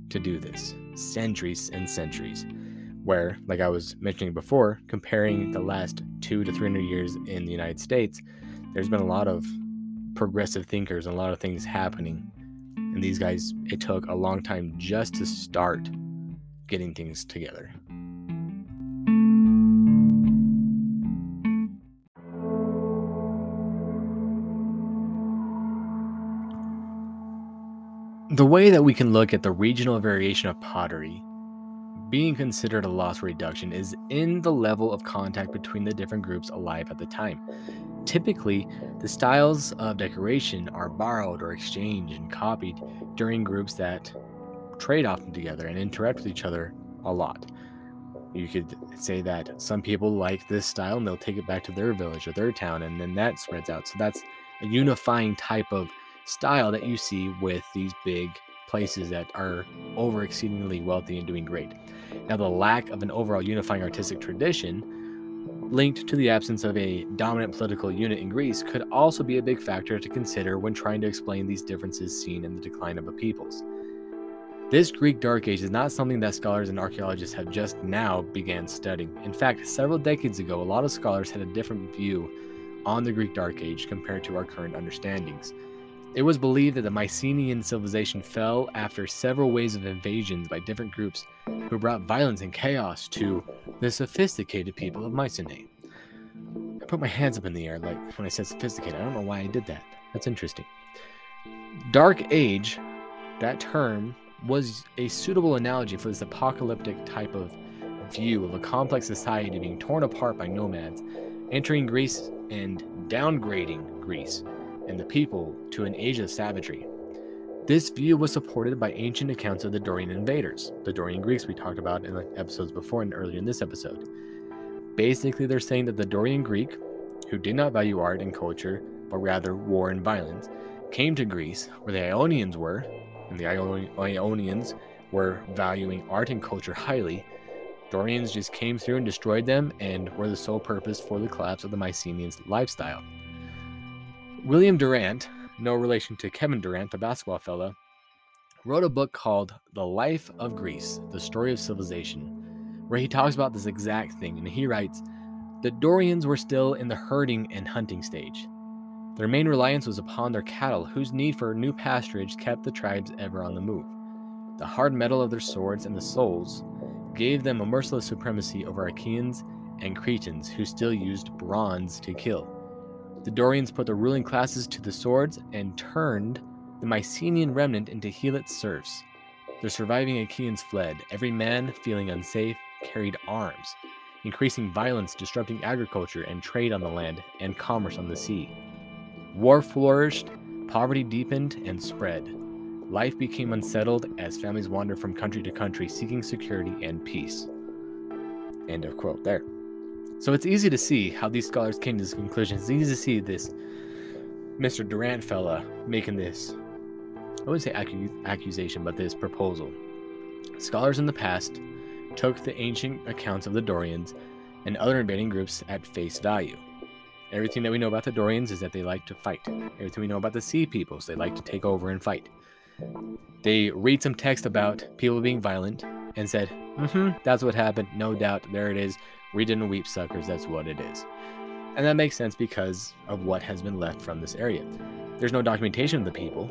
to do this. Centuries and centuries. Where, like I was mentioning before, comparing the last two to 300 years in the United States, there's been a lot of progressive thinkers and a lot of things happening and these guys, it took a long time just to start getting things together. The way that we can look at the regional variation of pottery being considered a loss reduction is in the level of contact between the different groups alive at the time. Typically, the styles of decoration are borrowed or exchanged and copied during groups that trade often together and interact with each other a lot. You could say that some people like this style and they'll take it back to their village or their town, and then that spreads out. So that's a unifying type of style that you see with these big places that are over exceedingly wealthy and doing great. Now, the lack of an overall unifying artistic tradition linked to the absence of a dominant political unit in Greece could also be a big factor to consider when trying to explain these differences seen in the decline of the peoples. This Greek Dark Age is not something that scholars and archaeologists have just now began studying. In fact, several decades ago, a lot of scholars had a different view on the Greek Dark Age compared to our current understandings. It was believed that the Mycenaean civilization fell after several waves of invasions by different groups who brought violence and chaos to the sophisticated people of Mycenae. I put my hands up in the air like when I said sophisticated. I don't know why I did that. That's interesting. Dark Age, that term, was a suitable analogy for this apocalyptic type of view of a complex society being torn apart by nomads, entering Greece and downgrading Greece and the people to an age of savagery. This view was supported by ancient accounts of the Dorian invaders, the Dorian Greeks we talked about in the episodes before and earlier in this episode. Basically, they're saying that the Dorian Greek, who did not value art and culture, but rather war and violence, came to Greece, where the Ionians were, and the Ionians were valuing art and culture highly. Dorians just came through and destroyed them and were the sole purpose for the collapse of the Mycenaeans' lifestyle. William Durant, no relation to Kevin Durant, the basketball fella, wrote a book called The Life of Greece The Story of Civilization, where he talks about this exact thing. And he writes The Dorians were still in the herding and hunting stage. Their main reliance was upon their cattle, whose need for new pasturage kept the tribes ever on the move. The hard metal of their swords and the souls gave them a merciless supremacy over Achaeans and Cretans who still used bronze to kill. The Dorians put the ruling classes to the swords and turned the Mycenaean remnant into Helot serfs. The surviving Achaeans fled, every man feeling unsafe, carried arms, increasing violence, disrupting agriculture and trade on the land and commerce on the sea. War flourished, poverty deepened and spread. Life became unsettled as families wandered from country to country seeking security and peace. End of quote there. So it's easy to see how these scholars came to this conclusion. It's easy to see this Mr. Durant fella making this I wouldn't say accu- accusation, but this proposal. Scholars in the past took the ancient accounts of the Dorians and other invading groups at face value. Everything that we know about the Dorians is that they like to fight. Everything we know about the Sea Peoples, they like to take over and fight. They read some text about people being violent and said, mm hmm, that's what happened. No doubt, there it is. Read didn't weep, suckers. That's what it is. And that makes sense because of what has been left from this area. There's no documentation of the people,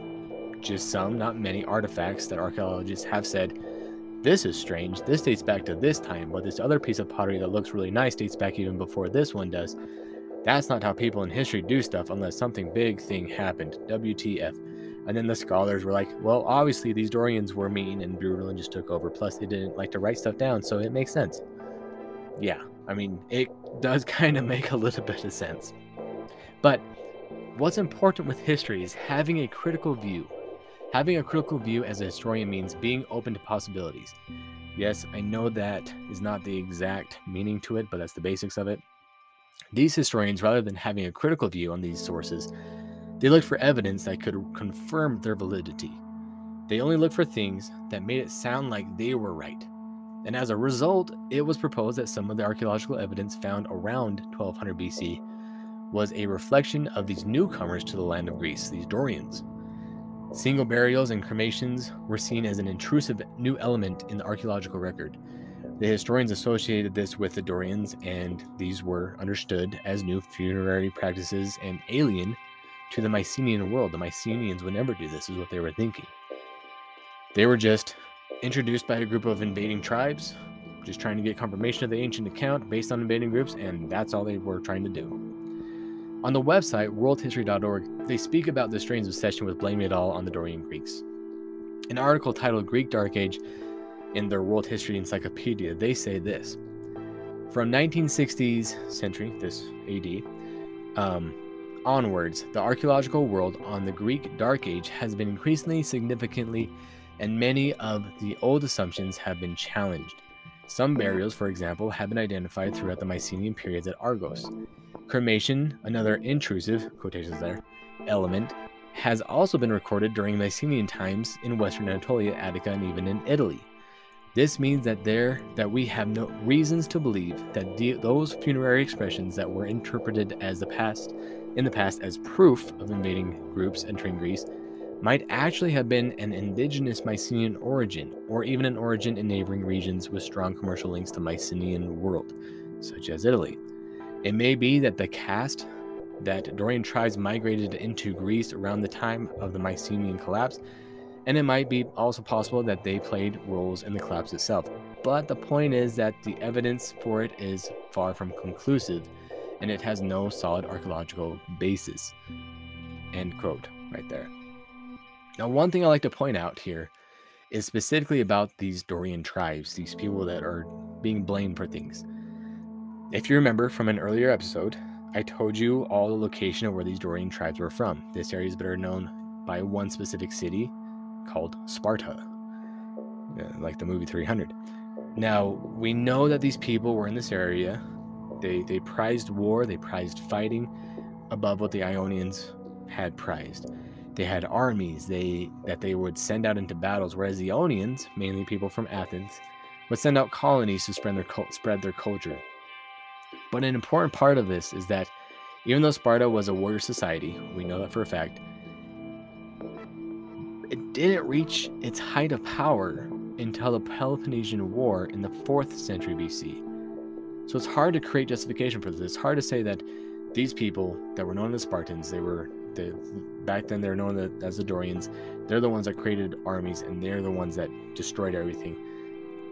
just some, not many, artifacts that archaeologists have said, this is strange, this dates back to this time, but this other piece of pottery that looks really nice dates back even before this one does. That's not how people in history do stuff unless something big thing happened. WTF. And then the scholars were like, well, obviously these Dorians were mean and brutal and just took over. Plus, they didn't like to write stuff down, so it makes sense. Yeah, I mean, it does kind of make a little bit of sense. But what's important with history is having a critical view Having a critical view as a historian means being open to possibilities. Yes, I know that is not the exact meaning to it, but that's the basics of it. These historians, rather than having a critical view on these sources, they looked for evidence that could confirm their validity. They only looked for things that made it sound like they were right. And as a result, it was proposed that some of the archaeological evidence found around 1200 BC was a reflection of these newcomers to the land of Greece, these Dorians. Single burials and cremations were seen as an intrusive new element in the archaeological record. The historians associated this with the Dorians, and these were understood as new funerary practices and alien to the Mycenaean world. The Mycenaeans would never do this, is what they were thinking. They were just introduced by a group of invading tribes, just trying to get confirmation of the ancient account based on invading groups, and that's all they were trying to do. On the website, worldhistory.org, they speak about the strange obsession with blaming it all on the Dorian Greeks. An article titled Greek Dark Age in their World History Encyclopedia, they say this. From 1960s century, this AD, um, onwards, the archaeological world on the Greek Dark Age has been increasingly significantly, and many of the old assumptions have been challenged. Some mm-hmm. burials, for example, have been identified throughout the Mycenaean periods at Argos. Cremation, another intrusive quotations there element, has also been recorded during Mycenaean times in Western Anatolia, Attica, and even in Italy. This means that there that we have no reasons to believe that the, those funerary expressions that were interpreted as the past in the past as proof of invading groups entering Greece might actually have been an indigenous Mycenaean origin, or even an origin in neighboring regions with strong commercial links to Mycenaean world, such as Italy. It may be that the caste that Dorian tribes migrated into Greece around the time of the Mycenaean collapse, and it might be also possible that they played roles in the collapse itself. But the point is that the evidence for it is far from conclusive, and it has no solid archaeological basis. End quote, right there. Now, one thing I like to point out here is specifically about these Dorian tribes, these people that are being blamed for things. If you remember from an earlier episode, I told you all the location of where these Dorian tribes were from. This area is better known by one specific city called Sparta, uh, like the movie 300. Now, we know that these people were in this area. They, they prized war, they prized fighting above what the Ionians had prized. They had armies they that they would send out into battles, whereas the Ionians, mainly people from Athens, would send out colonies to spread their spread their culture. But an important part of this is that even though Sparta was a warrior society, we know that for a fact, it didn't reach its height of power until the Peloponnesian War in the 4th century BC. So it's hard to create justification for this. It's hard to say that these people that were known as Spartans, they were The back then they're known as the Dorians. They're the ones that created armies, and they're the ones that destroyed everything.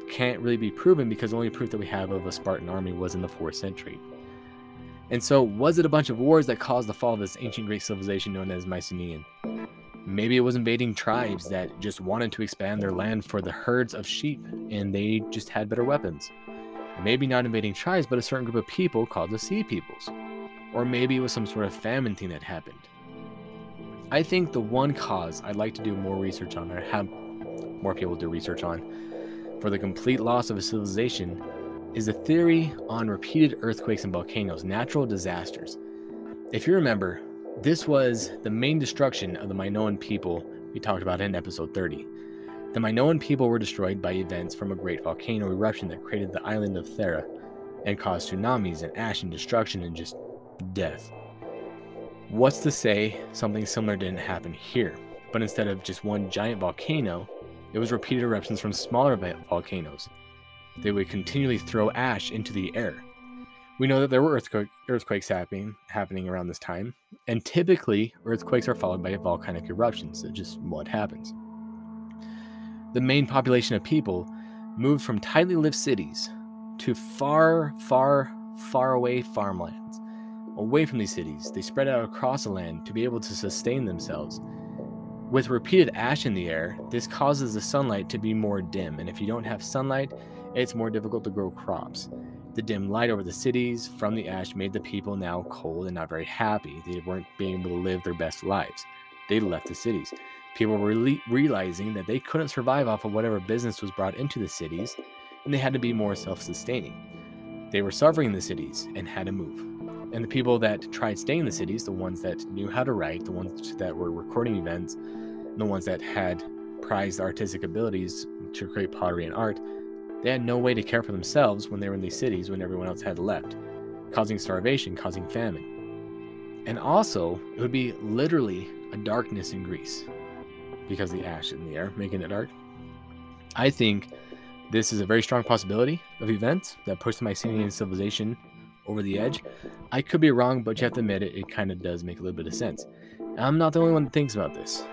Can't really be proven because the only proof that we have of a Spartan army was in the fourth century. And so, was it a bunch of wars that caused the fall of this ancient Greek civilization known as Mycenaean? Maybe it was invading tribes that just wanted to expand their land for the herds of sheep and they just had better weapons. Maybe not invading tribes, but a certain group of people called the Sea Peoples. Or maybe it was some sort of famine thing that happened. I think the one cause I'd like to do more research on, or have more people do research on, for the complete loss of a civilization is the theory on repeated earthquakes and volcanoes, natural disasters. If you remember, this was the main destruction of the Minoan people we talked about in episode 30. The Minoan people were destroyed by events from a great volcano eruption that created the island of Thera and caused tsunamis and ash and destruction and just death. What's to say something similar didn't happen here, but instead of just one giant volcano, it was repeated eruptions from smaller volcanoes. They would continually throw ash into the air, we know that there were earthquake, earthquakes happening happening around this time, and typically earthquakes are followed by volcanic eruptions. That's just what happens. The main population of people moved from tightly lived cities to far, far, far away farmlands. Away from these cities, they spread out across the land to be able to sustain themselves. With repeated ash in the air, this causes the sunlight to be more dim, and if you don't have sunlight, it's more difficult to grow crops. The dim light over the cities from the ash made the people now cold and not very happy. They weren't being able to live their best lives. They left the cities. People were re- realizing that they couldn't survive off of whatever business was brought into the cities, and they had to be more self sustaining. They were suffering in the cities and had to move. And the people that tried staying in the cities, the ones that knew how to write, the ones that were recording events, the ones that had prized artistic abilities to create pottery and art, they had no way to care for themselves when they were in these cities when everyone else had left, causing starvation, causing famine. And also, it would be literally a darkness in Greece because the ash in the air, making it dark. I think this is a very strong possibility of events that pushed the Mycenaean civilization over the mm-hmm. edge. I could be wrong, but you have to admit it, it kind of does make a little bit of sense. I'm not the only one that thinks about this.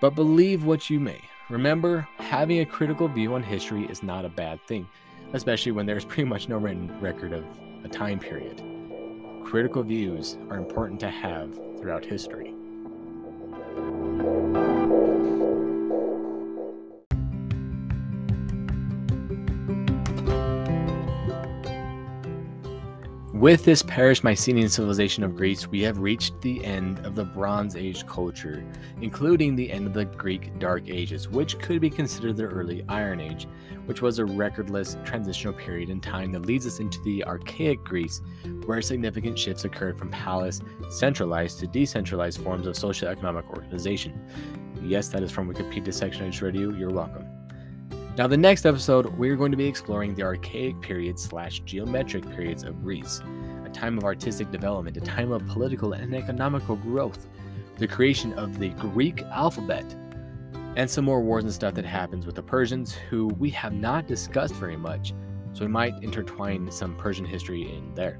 But believe what you may. Remember, having a critical view on history is not a bad thing, especially when there's pretty much no written record of a time period. Critical views are important to have throughout history. With this perished Mycenaean civilization of Greece, we have reached the end of the Bronze Age culture, including the end of the Greek Dark Ages, which could be considered the early Iron Age, which was a recordless transitional period in time that leads us into the Archaic Greece, where significant shifts occurred from palace centralized to decentralized forms of social economic organization. Yes, that is from Wikipedia section I just read you. You're welcome. Now, the next episode, we're going to be exploring the archaic period slash geometric periods of Greece, a time of artistic development, a time of political and economical growth, the creation of the Greek alphabet, and some more wars and stuff that happens with the Persians, who we have not discussed very much. So we might intertwine some Persian history in there.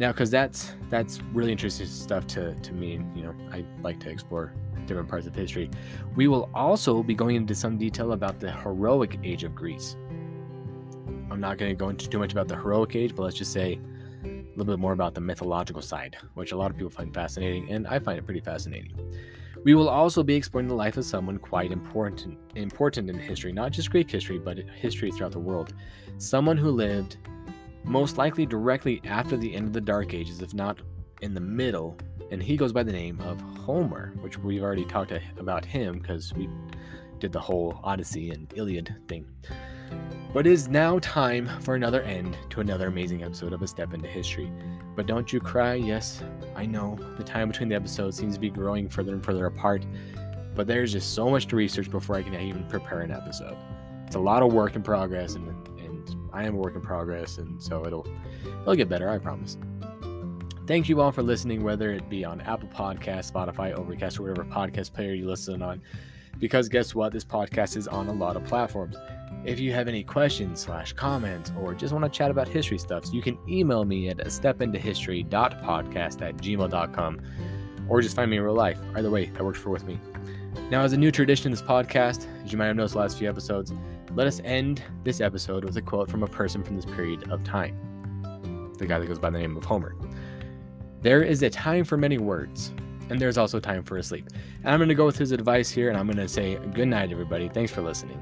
Now, because that's that's really interesting stuff to to me. You know, I like to explore different parts of history. We will also be going into some detail about the heroic age of Greece. I'm not going to go into too much about the heroic age, but let's just say a little bit more about the mythological side, which a lot of people find fascinating, and I find it pretty fascinating. We will also be exploring the life of someone quite important important in history, not just Greek history, but history throughout the world. Someone who lived most likely directly after the end of the Dark Ages, if not in the middle and he goes by the name of Homer, which we've already talked about him because we did the whole Odyssey and Iliad thing. But it is now time for another end to another amazing episode of A Step into History. But don't you cry, yes, I know the time between the episodes seems to be growing further and further apart, but there's just so much to research before I can even prepare an episode. It's a lot of work in progress, and, and I am a work in progress, and so it'll it'll get better, I promise. Thank you all for listening, whether it be on Apple Podcast, Spotify, Overcast, or whatever podcast player you listen on. Because guess what? This podcast is on a lot of platforms. If you have any questions slash comments or just want to chat about history stuff, you can email me at stepintohistory.podcast at gmail.com or just find me in real life. Either way, that works for with me. Now, as a new tradition in this podcast, as you might have noticed the last few episodes, let us end this episode with a quote from a person from this period of time. The guy that goes by the name of Homer. There is a time for many words, and there's also time for a sleep. And I'm going to go with his advice here, and I'm going to say good night, everybody. Thanks for listening.